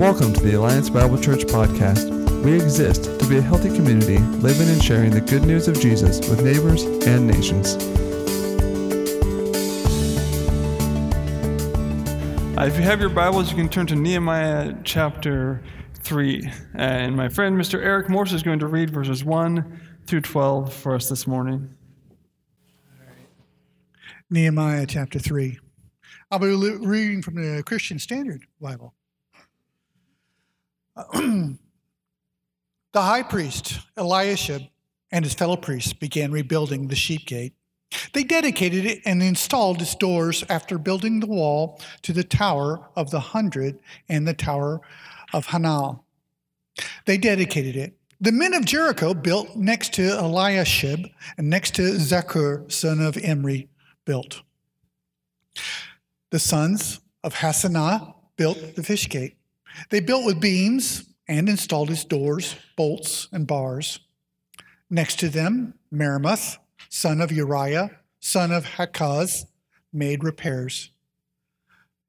Welcome to the Alliance Bible Church podcast. We exist to be a healthy community, living and sharing the good news of Jesus with neighbors and nations. Uh, if you have your Bibles, you can turn to Nehemiah chapter 3. And my friend, Mr. Eric Morse, is going to read verses 1 through 12 for us this morning. Nehemiah chapter 3. I'll be reading from the Christian Standard Bible. the high priest, Eliashib, and his fellow priests began rebuilding the sheep gate. They dedicated it and installed its doors after building the wall to the Tower of the Hundred and the Tower of Hanal. They dedicated it. The men of Jericho built next to Eliashib and next to Zaccur, son of Imri, built. The sons of Hassenaah built the fish gate. They built with beams and installed its doors, bolts, and bars. Next to them, Meremoth, son of Uriah, son of Hakaz, made repairs.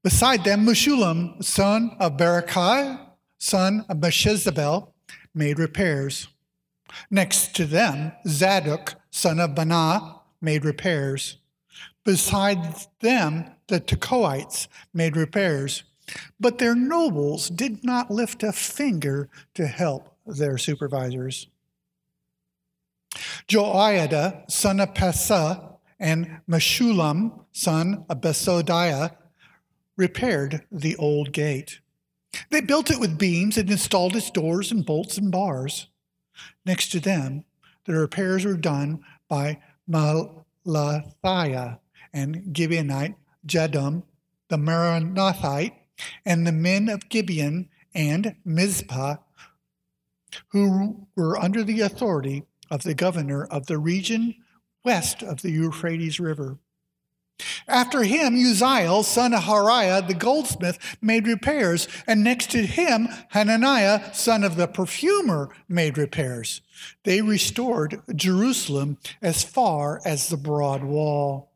Beside them, Meshullam, son of Berechiah, son of Meshezabel, made repairs. Next to them, Zadok, son of Baana, made repairs. Beside them, the Tekoites made repairs. But their nobles did not lift a finger to help their supervisors. Joiada, son of Paseah, and Meshullam, son of Besodeiah, repaired the old gate. They built it with beams and installed its doors and bolts and bars. Next to them, the repairs were done by Malathiah and Gibeonite Jaddua, the Meronothite, and the men of Gibeon and Mizpah, who were under the authority of the governor of the region west of the Euphrates River. After him, Uzziel, son of Hariah, the goldsmith, made repairs, and next to him, Hananiah, son of the perfumer, made repairs. They restored Jerusalem as far as the broad wall.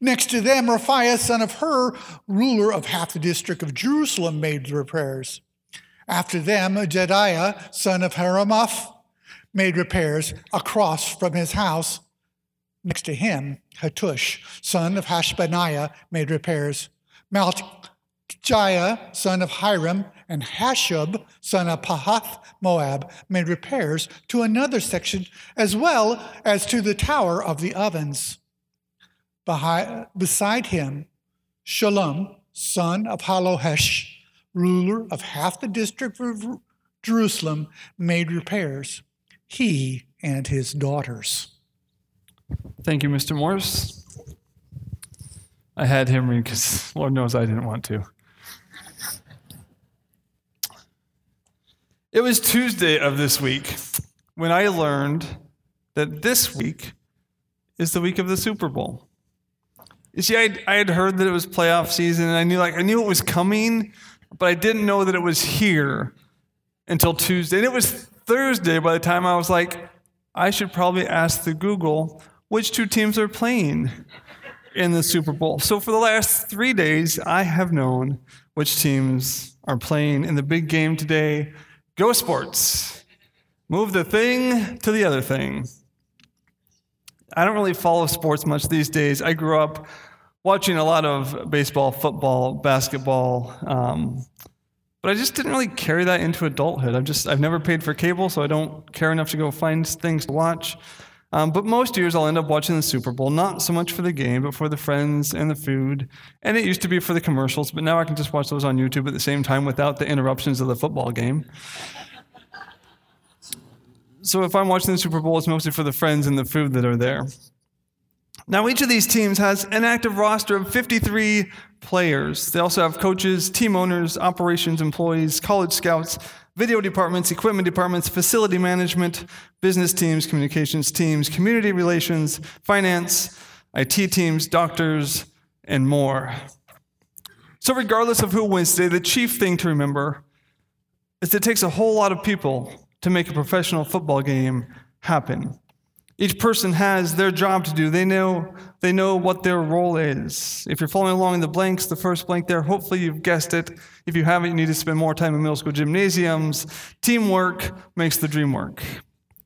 Next to them, Rephaiah, son of Hur, ruler of half the district of Jerusalem, made repairs. After them, Jedaiah, son of Haramath, made repairs across from his house. Next to him, Hattush, son of Hashbaniah, made repairs. Malchiah, son of Hiram, and Hashub, son of Pahath Moab, made repairs to another section as well as to the tower of the ovens. Beside him, Shallum, son of Hallohesh, ruler of half the district of Jerusalem, made repairs, he and his daughters. Thank you, Mr. Morris. I had him read because Lord knows I didn't want to. It was Tuesday of this week when I learned that this week is the week of the Super Bowl. You see, I, I had heard that it was playoff season, and I knew like I knew it was coming, but I didn't know that it was here until Tuesday. And it was Thursday by the time I was like, I should probably ask the Google which two teams are playing in the Super Bowl. So for the last three days, I have known which teams are playing in the big game today. Go sports. Move the thing to the other thing. I don't really follow sports much these days. I grew up watching a lot of baseball, football, basketball, um, but I just didn't really carry that into adulthood. I've just I've never paid for cable, so I don't care enough to go find things to watch. Um, but most years I'll end up watching the Super Bowl, not so much for the game, but for the friends and the food. And it used to be for the commercials, but now I can just watch those on YouTube at the same time without the interruptions of the football game. So if I'm watching the Super Bowl, it's mostly for the friends and the food that are there. Now, each of these teams has an active roster of 53 players. They also have coaches, team owners, operations employees, college scouts, video departments, equipment departments, facility management, business teams, communications teams, community relations, finance, IT teams, doctors, and more. So, regardless of who wins today, the chief thing to remember is that it takes a whole lot of people to make a professional football game happen. Each person has their job to do. They know, they know what their role is. If you're following along in the blanks, the first blank there, hopefully you've guessed it. If you haven't, you need to spend more time in middle school gymnasiums. Teamwork makes the dream work.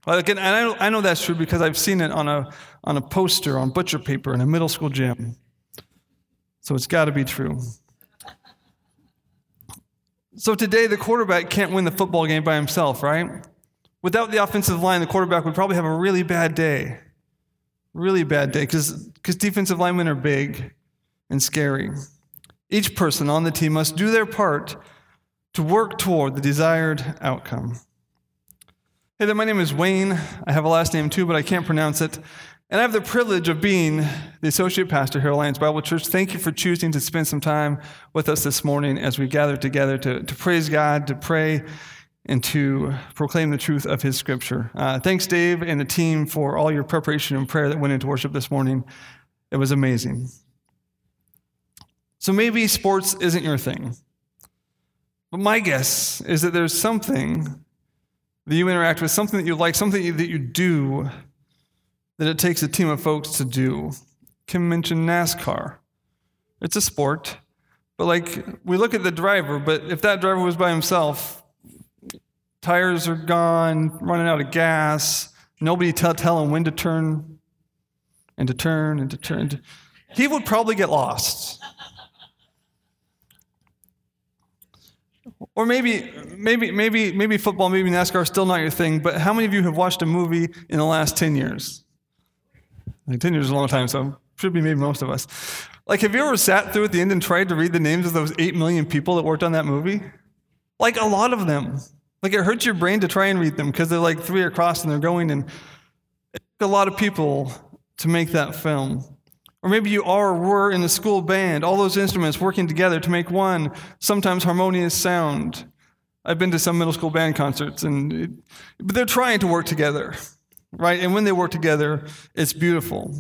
Again, and I know, I know that's true because I've seen it on a, on a poster on butcher paper in a middle school gym. So it's got to be true. So today, the quarterback can't win the football game by himself, right? Without the offensive line, the quarterback would probably have a really bad day. Really bad day because defensive linemen are big and scary. Each person on the team must do their part to work toward the desired outcome. Hey there, my name is Wayne. I have a last name too, but I can't pronounce it. And I have the privilege of being the associate pastor here at Alliance Bible Church. Thank you for choosing to spend some time with us this morning as we gather together to, to praise God, to pray, and to proclaim the truth of His Scripture. Uh, thanks, Dave and the team, for all your preparation and prayer that went into worship this morning. It was amazing. So maybe sports isn't your thing. But my guess is that there's something that you interact with, something that you like, something that you do that it takes a team of folks to do. Kim mentioned NASCAR. It's a sport, but like we look at the driver, but if that driver was by himself, tires are gone, running out of gas, nobody tell, tell him when to turn and to turn and to turn. He would probably get lost. Or maybe, maybe, maybe, maybe football, maybe NASCAR is still not your thing, but how many of you have watched a movie in the last 10 years? Like 10 years is a long time, so should be maybe most of us. Like, have you ever sat through at the end and tried to read the names of those 8 million people that worked on that movie? Like, a lot of them. Like, it hurts your brain to try and read them because they're like three across and they're going, and it took a lot of people to make that film. Or maybe you are or were in the school band, all those instruments working together to make one sometimes harmonious sound. I've been to some middle school band concerts, and it, but they're trying to work together right? And when they work together, it's beautiful.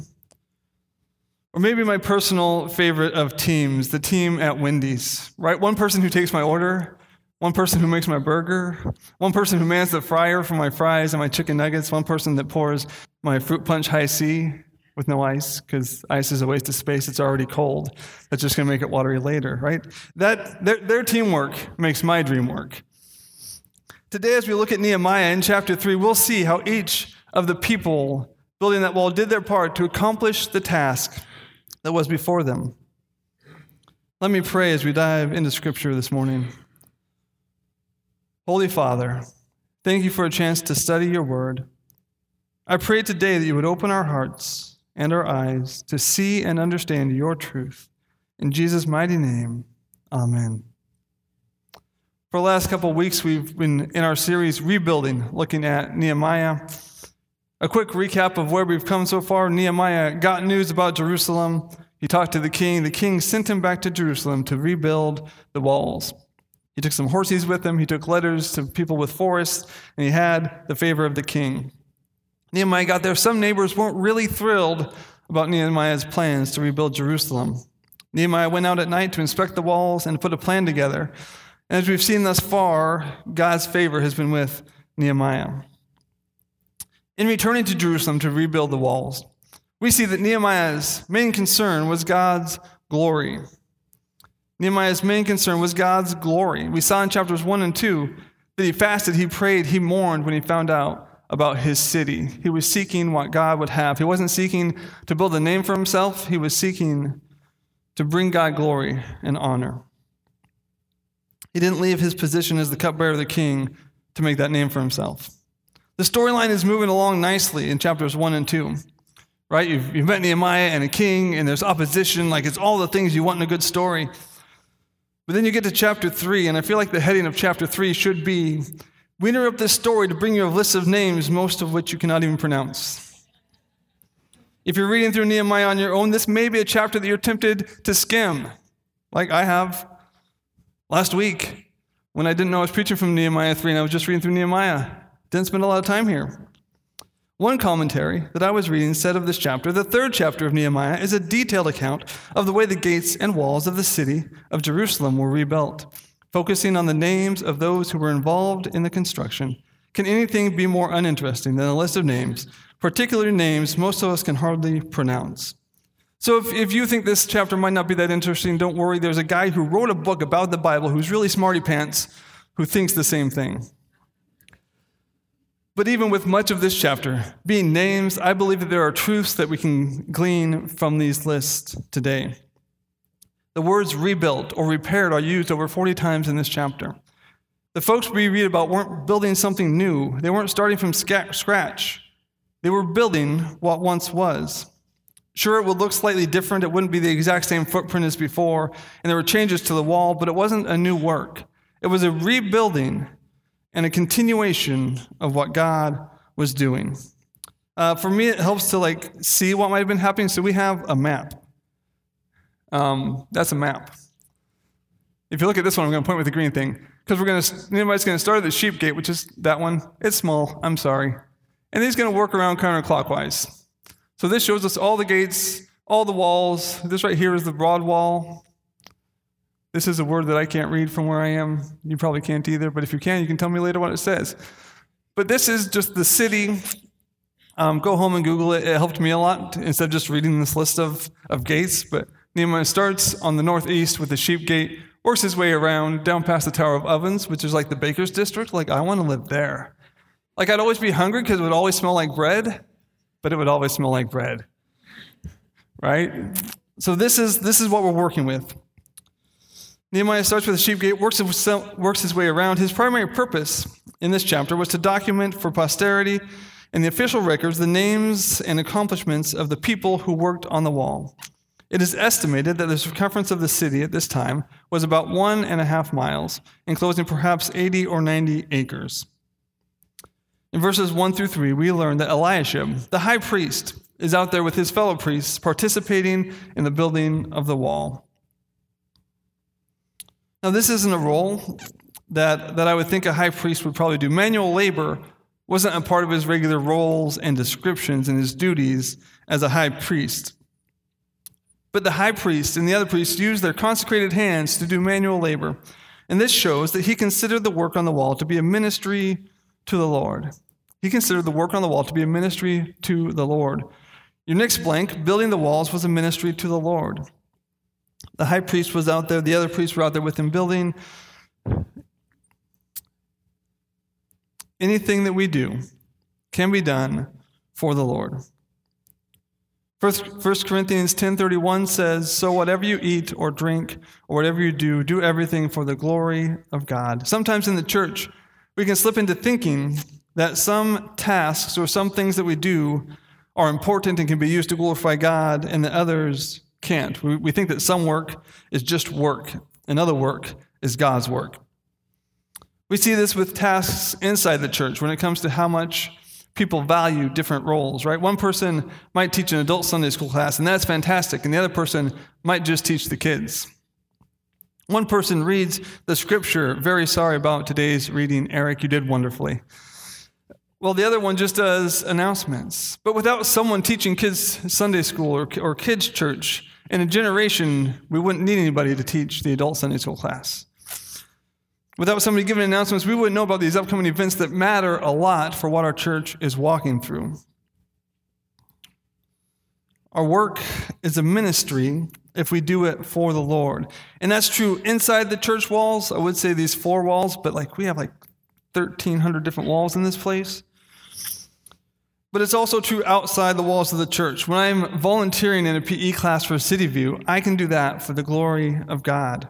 Or maybe my personal favorite of teams, the team at Wendy's, right? One person who takes my order, one person who makes my burger, one person who mans the fryer for my fries and my chicken nuggets, one person that pours my fruit punch Hi-C with no ice because ice is a waste of space. It's already cold. That's just going to make it watery later, right? That their, their teamwork makes my dream work. Today, as we look at Nehemiah in chapter 3, we'll see how each of the people building that wall did their part to accomplish the task that was before them. Let me pray as we dive into Scripture this morning. Holy Father, thank you for a chance to study your word. I pray today that you would open our hearts and our eyes to see and understand your truth. In Jesus' mighty name, amen. For the last couple of weeks, we've been in our series Rebuilding, looking at Nehemiah. A quick recap of where we've come so far Nehemiah got news about Jerusalem. He talked to the king. The king sent him back to Jerusalem to rebuild the walls. He took some horses with him. He took letters to people with forests, and he had the favor of the king. Nehemiah got there. Some neighbors weren't really thrilled about Nehemiah's plans to rebuild Jerusalem. Nehemiah went out at night to inspect the walls and put a plan together. And as we've seen thus far, God's favor has been with Nehemiah. In returning to Jerusalem to rebuild the walls, we see that Nehemiah's main concern was God's glory. Nehemiah's main concern was God's glory. We saw in chapters 1 and 2 that he fasted, he prayed, he mourned when he found out about his city. He was seeking what God would have. He wasn't seeking to build a name for himself, he was seeking to bring God glory and honor. He didn't leave his position as the cupbearer of the king to make that name for himself. The storyline is moving along nicely in chapters 1 and 2. Right? You've, you've met Nehemiah and a king, and there's opposition. Like it's all the things you want in a good story. But then you get to chapter 3, and I feel like the heading of chapter 3 should be We interrupt this story to bring you a list of names, most of which you cannot even pronounce. If you're reading through Nehemiah on your own, this may be a chapter that you're tempted to skim, like I have last week when I didn't know I was preaching from Nehemiah 3 and I was just reading through Nehemiah. Didn't spend a lot of time here. One commentary that I was reading said of this chapter the third chapter of Nehemiah is a detailed account of the way the gates and walls of the city of Jerusalem were rebuilt, focusing on the names of those who were involved in the construction. Can anything be more uninteresting than a list of names particular names most of us can hardly pronounce. So if, if you think this chapter might not be that interesting, don't worry. There's a guy who wrote a book about the Bible who's really smarty pants who thinks the same thing. But even with much of this chapter being names, I believe that there are truths that we can glean from these lists today. The words rebuilt or repaired are used over 40 times in this chapter. The folks we read about weren't building something new, they weren't starting from scratch. They were building what once was. Sure, it would look slightly different. It wouldn't be the exact same footprint as before, and there were changes to the wall, but it wasn't a new work. It was a rebuilding and a continuation of what God was doing. Uh, for me, it helps to like see what might have been happening. So we have a map. Um, that's a map. If you look at this one, I'm going to point with the green thing because we're going to. Anybody's going to start at the sheep gate, which is that one. It's small. I'm sorry, and he's going to work around counterclockwise. So this shows us all the gates, all the walls. This right here is the broad wall. This is a word that I can't read from where I am. You probably can't either, but if you can, you can tell me later what it says. But this is just the city. Um, go home and Google it. It helped me a lot instead of just reading this list of, of gates. But Nehemiah starts on the northeast with the sheep gate, works his way around down past the Tower of Ovens, which is like the baker's district. Like, I want to live there. Like, I'd always be hungry because it would always smell like bread, but it would always smell like bread. Right? So, this is, this is what we're working with. Nehemiah starts with the sheep gate, works, works his way around. His primary purpose in this chapter was to document for posterity in the official records the names and accomplishments of the people who worked on the wall. It is estimated that the circumference of the city at this time was about one and a half miles, enclosing perhaps 80 or 90 acres. In verses 1 through 3, we learn that Eliashib, the high priest, is out there with his fellow priests participating in the building of the wall. Now, this isn't a role that, that I would think a high priest would probably do. Manual labor wasn't a part of his regular roles and descriptions and his duties as a high priest. But the high priest and the other priests used their consecrated hands to do manual labor. And this shows that he considered the work on the wall to be a ministry to the Lord. He considered the work on the wall to be a ministry to the Lord. Your next blank, building the walls, was a ministry to the Lord. The high priest was out there, the other priests were out there with him building. Anything that we do can be done for the Lord. First, 1 Corinthians 10:31 says, "So whatever you eat or drink or whatever you do, do everything for the glory of God." Sometimes in the church, we can slip into thinking that some tasks or some things that we do are important and can be used to glorify God, and that others can't. We, we think that some work is just work, and other work is God's work. We see this with tasks inside the church when it comes to how much people value different roles, right? One person might teach an adult Sunday school class, and that's fantastic, and the other person might just teach the kids. One person reads the scripture, very sorry about today's reading, Eric, you did wonderfully. Well, the other one just does announcements. But without someone teaching kids Sunday school or, or kids' church, in a generation, we wouldn't need anybody to teach the adult Sunday school class. Without somebody giving announcements, we wouldn't know about these upcoming events that matter a lot for what our church is walking through. Our work is a ministry if we do it for the Lord. And that's true inside the church walls. I would say these four walls, but like we have like 1,300 different walls in this place. But it's also true outside the walls of the church. When I'm volunteering in a PE class for City View, I can do that for the glory of God.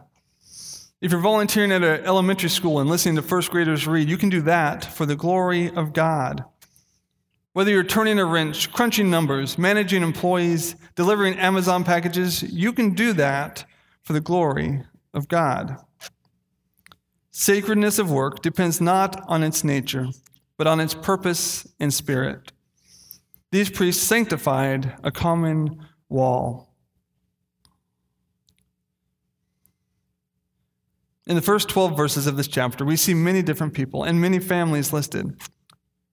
If you're volunteering at an elementary school and listening to first graders read, you can do that for the glory of God. Whether you're turning a wrench, crunching numbers, managing employees, delivering Amazon packages, you can do that for the glory of God. Sacredness of work depends not on its nature, but on its purpose and spirit. These priests sanctified a common wall. In the first 12 verses of this chapter, we see many different people and many families listed.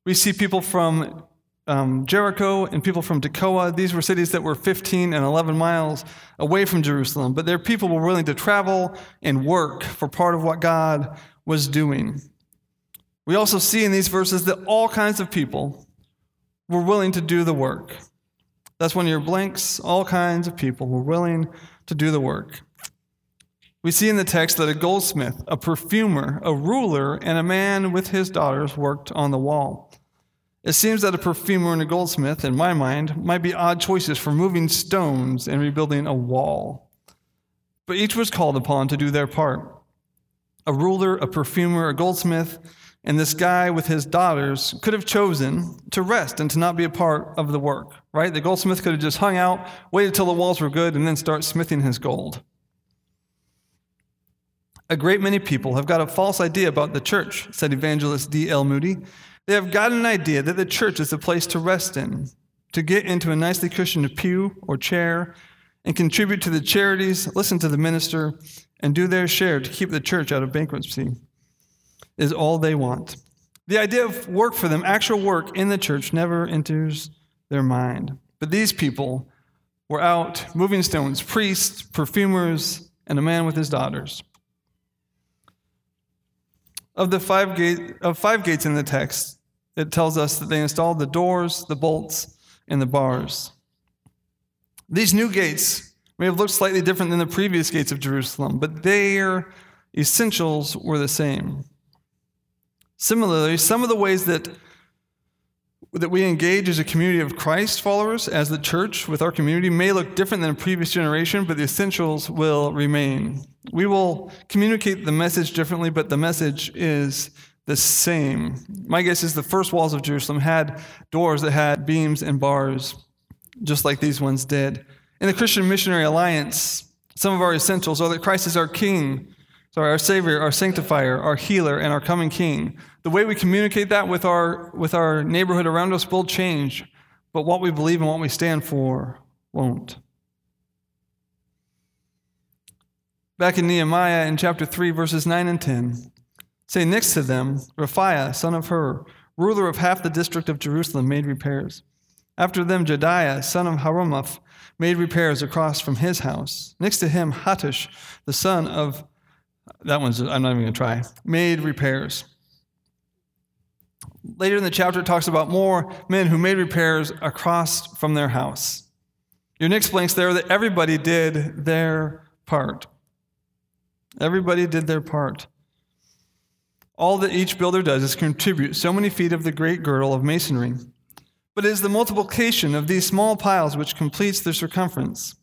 We see people from um, Jericho and people from Tekoa. These were cities that were 15 and 11 miles away from Jerusalem, but their people were willing to travel and work for part of what God was doing. We also see in these verses that all kinds of people were willing to do the work. That's when your blanks, all kinds of people were willing to do the work. We see in the text that a goldsmith, a perfumer, a ruler, and a man with his daughters worked on the wall. It seems that a perfumer and a goldsmith, in my mind, might be odd choices for moving stones and rebuilding a wall. But each was called upon to do their part. A ruler, a perfumer, a goldsmith, and this guy with his daughters could have chosen to rest and to not be a part of the work, right? The goldsmith could have just hung out, waited till the walls were good, and then start smithing his gold. A great many people have got a false idea about the church, said evangelist D.L. Moody. They have got an idea that the church is a place to rest in, to get into a nicely cushioned pew or chair and contribute to the charities, listen to the minister, and do their share to keep the church out of bankruptcy is all they want. The idea of work for them, actual work in the church, never enters their mind. But these people were out moving stones, priests, perfumers, and a man with his daughters. Of the five, gate, of five gates in the text, it tells us that they installed the doors, the bolts, and the bars. These new gates may have looked slightly different than the previous gates of Jerusalem, but their essentials were the same. Similarly, some of the ways that, that we engage as a community of Christ followers, as the church with our community, may look different than a previous generation, but the essentials will remain. We will communicate the message differently, but the message is the same. My guess is the first walls of Jerusalem had doors that had beams and bars, just like these ones did. In the Christian Missionary Alliance, some of our essentials are that Christ is our King, sorry, our Savior, our Sanctifier, our Healer, and our coming King. The way we communicate that with our, with our neighborhood around us will change, but what we believe and what we stand for won't. Back in Nehemiah in chapter 3, verses 9 and 10, say next to them, Rephaiah, son of Hur, ruler of half the district of Jerusalem, made repairs. After them, Jedaiah, son of Harumaph, made repairs across from his house. Next to him, Hattush, the son of that one's, I'm not even going to try. Made repairs. Later in the chapter, it talks about more men who made repairs across from their house. Your next blank's there that everybody did their part. Everybody did their part. All that each builder does is contribute so many feet of the great girdle of masonry. But it is the multiplication of these small piles which completes the circumference.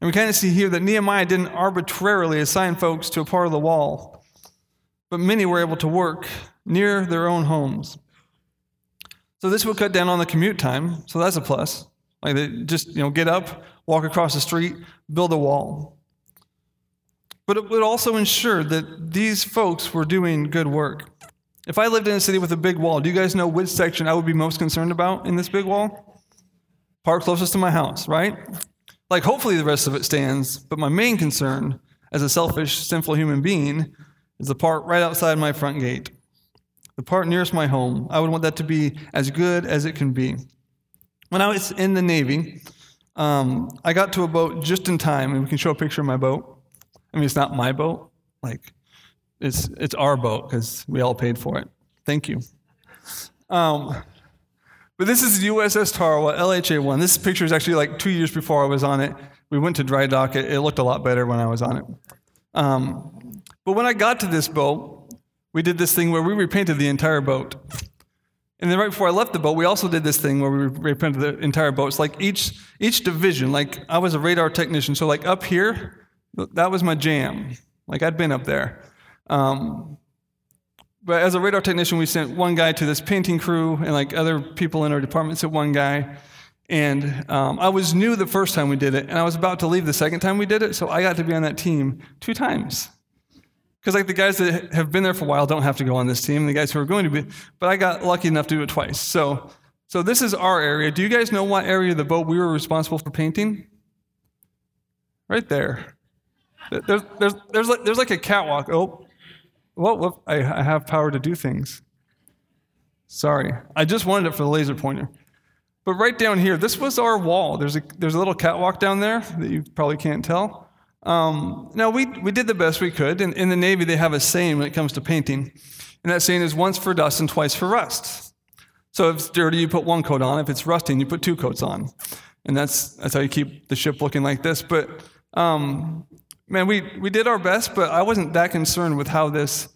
And we kind of see here that Nehemiah didn't arbitrarily assign folks to a part of the wall, but many were able to work near their own homes. So this would cut down on the commute time, so that's a plus. Like they just, you know, get up, walk across the street, build a wall. But it would also ensure that these folks were doing good work. If I lived in a city with a big wall, do you guys know which section I would be most concerned about in this big wall? Part closest to my house, right? Like, hopefully, the rest of it stands, but my main concern as a selfish, sinful human being is the part right outside my front gate, the part nearest my home. I would want that to be as good as it can be. When I was in the Navy, um, I got to a boat just in time, and we can show a picture of my boat. I mean, it's not my boat, like, it's, it's our boat because we all paid for it. Thank you. Um, but this is USS Tarawa, LHA 1. This picture is actually like two years before I was on it. We went to dry dock it. It looked a lot better when I was on it. Um, but when I got to this boat, we did this thing where we repainted the entire boat. And then right before I left the boat, we also did this thing where we repainted the entire boat. It's like each each division, like I was a radar technician, so like up here, that was my jam. Like I'd been up there. Um, but as a radar technician, we sent one guy to this painting crew, and like other people in our department sent one guy. And um, I was new the first time we did it, and I was about to leave the second time we did it, so I got to be on that team two times. Because like the guys that have been there for a while don't have to go on this team, the guys who are going to be, but I got lucky enough to do it twice. So, so this is our area. Do you guys know what area of the boat we were responsible for painting? Right there. There's, there's, there's, like, there's like a catwalk. Oh, well, I, I have power to do things. Sorry. I just wanted it for the laser pointer. But right down here, this was our wall. There's a, there's a little catwalk down there that you probably can't tell. Um, now, we, we did the best we could. In, in the Navy, they have a saying when it comes to painting. And that saying is once for dust and twice for rust. So if it's dirty, you put one coat on. If it's rusting, you put two coats on. And that's, that's how you keep the ship looking like this. But um, man, we, we did our best, but I wasn't that concerned with how this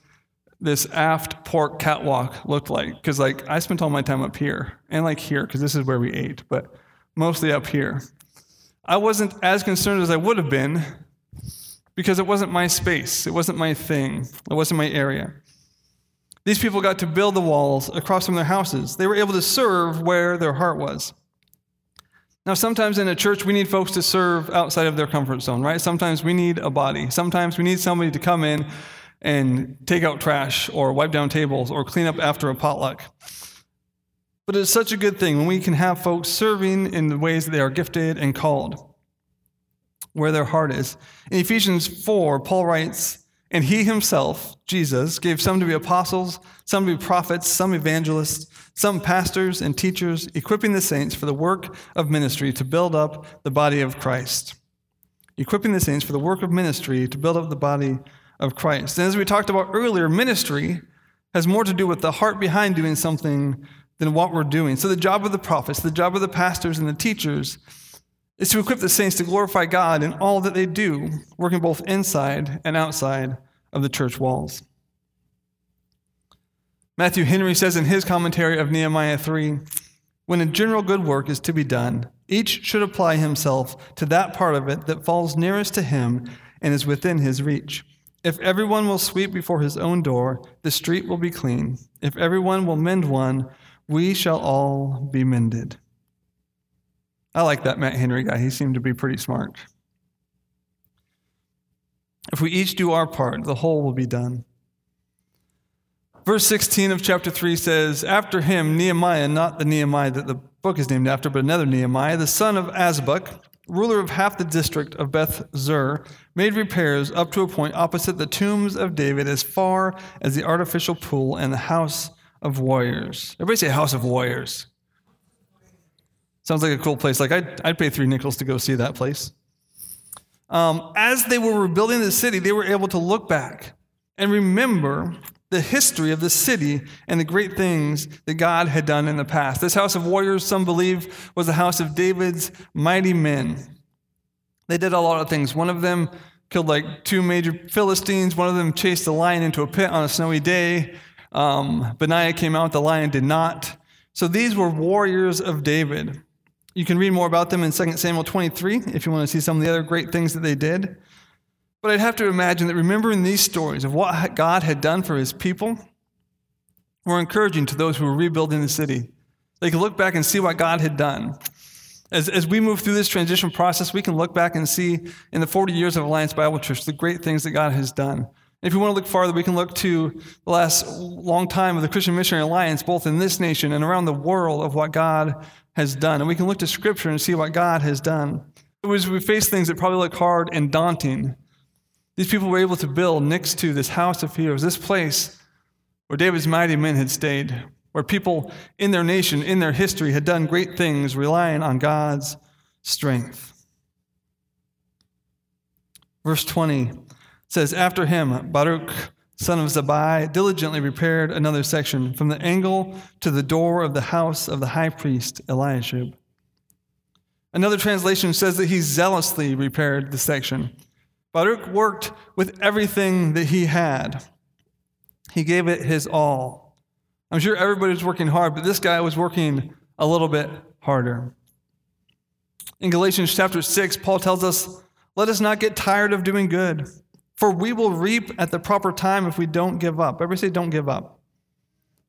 this aft port catwalk looked like because like I spent all my time up here and like here because this is where we ate, but mostly up here. I wasn't as concerned as I would have been because it wasn't my space, it wasn't my thing, it wasn't my area. These people got to build the walls across from their houses. They were able to serve where their heart was. Now, sometimes in a church, we need folks to serve outside of their comfort zone, right? Sometimes we need a body. Sometimes we need somebody to come in and take out trash or wipe down tables or clean up after a potluck. But it's such a good thing when we can have folks serving in the ways that they are gifted and called, where their heart is. In Ephesians 4, Paul writes, And he himself, Jesus, gave some to be apostles, some to be prophets, some evangelists, some pastors and teachers, equipping the saints for the work of ministry to build up the body of Christ. Equipping the saints for the work of ministry to build up the body of Christ. And as we talked about earlier, ministry has more to do with the heart behind doing something than what we're doing. So, the job of the prophets, the job of the pastors and the teachers is to equip the saints to glorify God in all that they do, working both inside and outside of the church walls. Matthew Henry says in his commentary of Nehemiah 3 When a general good work is to be done, each should apply himself to that part of it that falls nearest to him and is within his reach. If everyone will sweep before his own door, the street will be clean. If everyone will mend one, we shall all be mended. I like that Matt Henry guy. He seemed to be pretty smart. If we each do our part, the whole will be done. Verse 16 of chapter 3 says, After him, Nehemiah, not the Nehemiah that the book is named after, but another Nehemiah, the son of Azbuk, ruler of half the district of Beth Zur, made repairs up to a point opposite the tombs of David as far as the artificial pool and the house of warriors. Everybody say house of warriors. Sounds like a cool place. Like, I'd, I'd pay three nickels to go see that place. Um, as they were rebuilding the city, they were able to look back and remember the history of the city and the great things that God had done in the past. This house of warriors, some believe, was the house of David's mighty men. They did a lot of things. One of them killed like two major Philistines, one of them chased a lion into a pit on a snowy day. Um, Benaiah came out, the lion did not. So these were warriors of David. You can read more about them in 2 Samuel 23 if you want to see some of the other great things that they did. But I'd have to imagine that remembering these stories of what God had done for his people were encouraging to those who were rebuilding the city. They could look back and see what God had done. As, as we move through this transition process, we can look back and see in the 40 years of Alliance Bible Church the great things that God has done. If you want to look farther, we can look to the last long time of the Christian Missionary Alliance, both in this nation and around the world, of what God has done. And we can look to Scripture and see what God has done. As we face things that probably look hard and daunting, these people were able to build next to this house of heroes, this place where David's mighty men had stayed, where people in their nation, in their history, had done great things relying on God's strength. Verse 20 says, After him, Baruch, son of Zabai, diligently repaired another section from the angle to the door of the house of the high priest Eliashib. Another translation says that he zealously repaired the section. Baruch worked with everything that he had. He gave it his all. I'm sure everybody was working hard, but this guy was working a little bit harder. In Galatians chapter 6, Paul tells us, Let us not get tired of doing good, for we will reap at the proper time if we don't give up. Everybody say, Don't give up.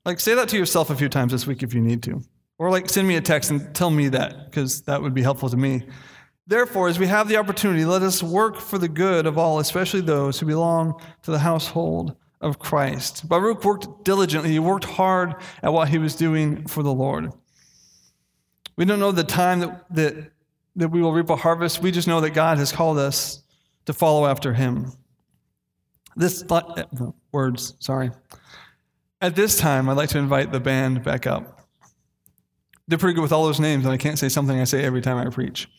Like, say that to yourself a few times this week if you need to. Or, like, send me a text and tell me that, because that would be helpful to me. Therefore, as we have the opportunity, let us work for the good of all, especially those who belong to the household of Christ. Baruch worked diligently, he worked hard at what he was doing for the Lord. We don't know the time that, that, that we will reap a harvest. We just know that God has called us to follow after him. This uh, words, sorry. At this time, I'd like to invite the band back up. They're pretty good with all those names, and I can't say something I say every time I preach.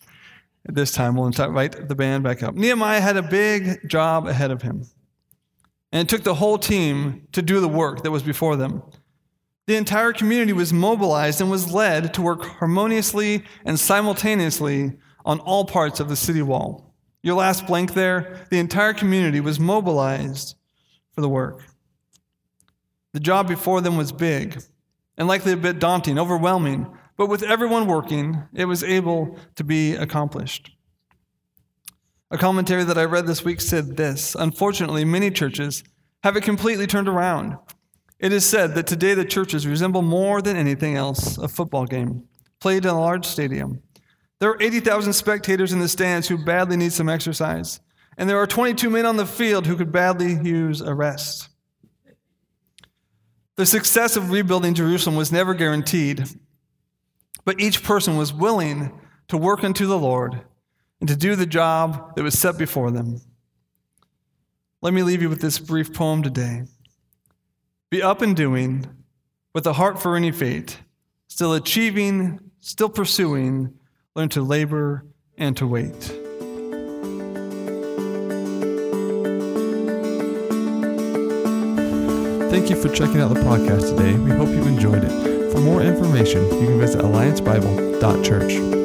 At this time, we'll invite the band back up. Nehemiah had a big job ahead of him. And it took the whole team to do the work that was before them. The entire community was mobilized and was led to work harmoniously and simultaneously on all parts of the city wall. Your last blank there, the entire community was mobilized for the work. The job before them was big and likely a bit daunting, overwhelming, but with everyone working, it was able to be accomplished. A commentary that I read this week said this Unfortunately, many churches have it completely turned around. It is said that today the churches resemble more than anything else a football game played in a large stadium. There are 80,000 spectators in the stands who badly need some exercise, and there are 22 men on the field who could badly use a rest. The success of rebuilding Jerusalem was never guaranteed, but each person was willing to work unto the Lord and to do the job that was set before them. Let me leave you with this brief poem today. Be up and doing, with a heart for any fate, still achieving, still pursuing, learn to labor and to wait. Thank you for checking out the podcast today. We hope you enjoyed it. For more information, you can visit alliancebible.church.